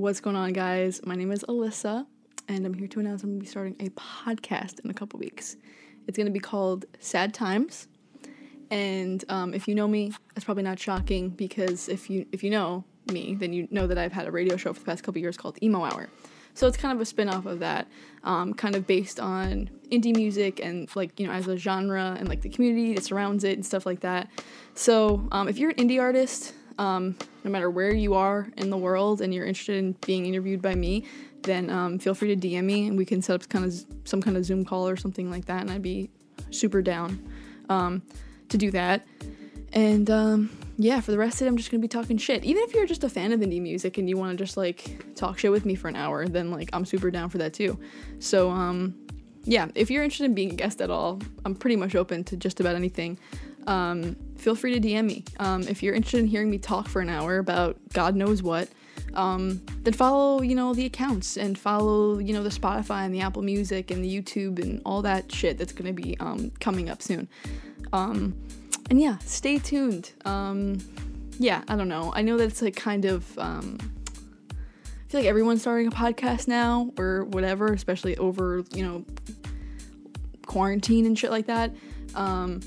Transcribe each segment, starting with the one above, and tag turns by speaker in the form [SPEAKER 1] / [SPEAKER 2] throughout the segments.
[SPEAKER 1] What's going on, guys? My name is Elyssa, and I'm here to announce I'm going to be starting a podcast in a couple weeks. It's going to be called Sad Times, and um, if you know me, that's probably not shocking because if you if you know me, then you know that I've had a radio show for the past couple years called Emo Hour. So it's kind of a spin-off of that, um, kind of based on indie music and like you know as a genre and like the community that surrounds it and stuff like that. So um, if you're an indie artist, um, no matter where you are in the world and you're interested in being interviewed by me, then um, feel free to DM me and we can set up kind of some kind of Zoom call or something like that, and I'd be super down um, to do that. And um, yeah, for the rest of it, I'm just gonna be talking shit. Even if you're just a fan of indie music and you want to just like talk shit with me for an hour, then like I'm super down for that too. So um, yeah, if you're interested in being a guest at all, I'm pretty much open to just about anything. Um, feel free to DM me. Um, if you're interested in hearing me talk for an hour about God knows what, um, then follow you know the accounts and follow you know the Spotify and the Apple Music and the YouTube and all that shit that's gonna be um, coming up soon. Um, and yeah, stay tuned. Um, yeah, I don't know. I know that it's like kind of. Um, I feel like everyone's starting a podcast now or whatever, especially over you know quarantine and shit like that. Um,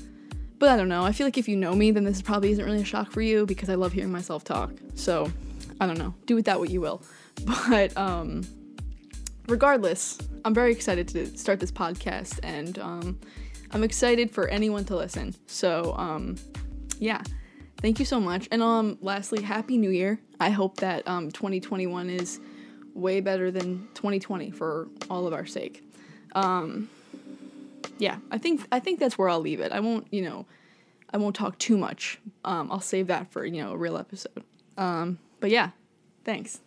[SPEAKER 1] but I don't know. I feel like if you know me, then this probably isn't really a shock for you because I love hearing myself talk. So I don't know. Do with that what you will. But um, regardless, I'm very excited to start this podcast and um, I'm excited for anyone to listen. So um, yeah. Thank you so much. And um, lastly, Happy New Year. I hope that um, 2021 is way better than 2020 for all of our sake. Um, yeah, I think I think that's where I'll leave it. I won't, you know, I won't talk too much. Um, I'll save that for you know a real episode. Um, but yeah, thanks.